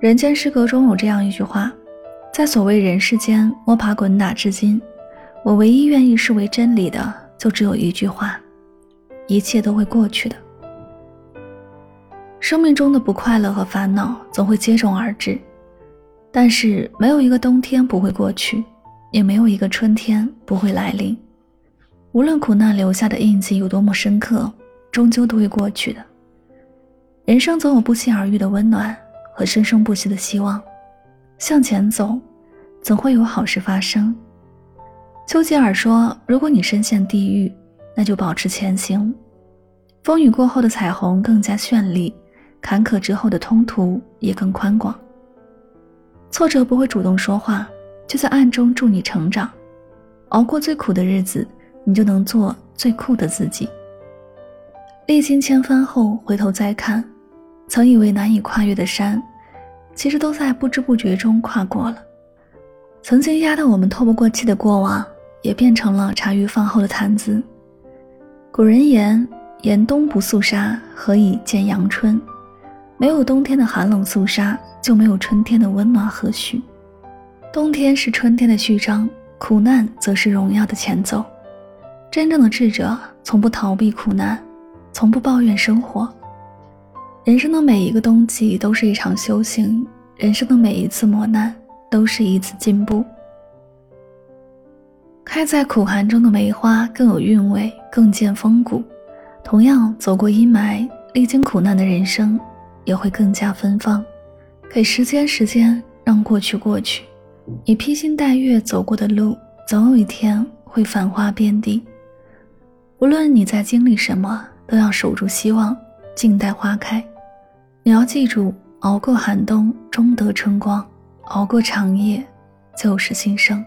人间失格中有这样一句话：在所谓人世间摸爬滚打至今，我唯一愿意视为真理的，就只有一句话：一切都会过去的。生命中的不快乐和烦恼总会接踵而至，但是没有一个冬天不会过去，也没有一个春天不会来临。无论苦难留下的印记有多么深刻，终究都会过去的。人生总有不期而遇的温暖和生生不息的希望，向前走，总会有好事发生。丘吉尔说：“如果你深陷地狱，那就保持前行。风雨过后的彩虹更加绚丽。”坎坷之后的通途也更宽广。挫折不会主动说话，就在暗中助你成长。熬过最苦的日子，你就能做最酷的自己。历经千帆后，回头再看，曾以为难以跨越的山，其实都在不知不觉中跨过了。曾经压得我们透不过气的过往，也变成了茶余饭后的谈资。古人言：“严冬不肃杀，何以见阳春？”没有冬天的寒冷肃杀，就没有春天的温暖和煦。冬天是春天的序章，苦难则是荣耀的前奏。真正的智者从不逃避苦难，从不抱怨生活。人生的每一个冬季都是一场修行，人生的每一次磨难都是一次进步。开在苦寒中的梅花更有韵味，更见风骨。同样走过阴霾，历经苦难的人生。也会更加芬芳。给时间时间，让过去过去。你披星戴月走过的路，总有一天会繁花遍地。无论你在经历什么，都要守住希望，静待花开。你要记住，熬过寒冬，终得春光；熬过长夜，就是新生。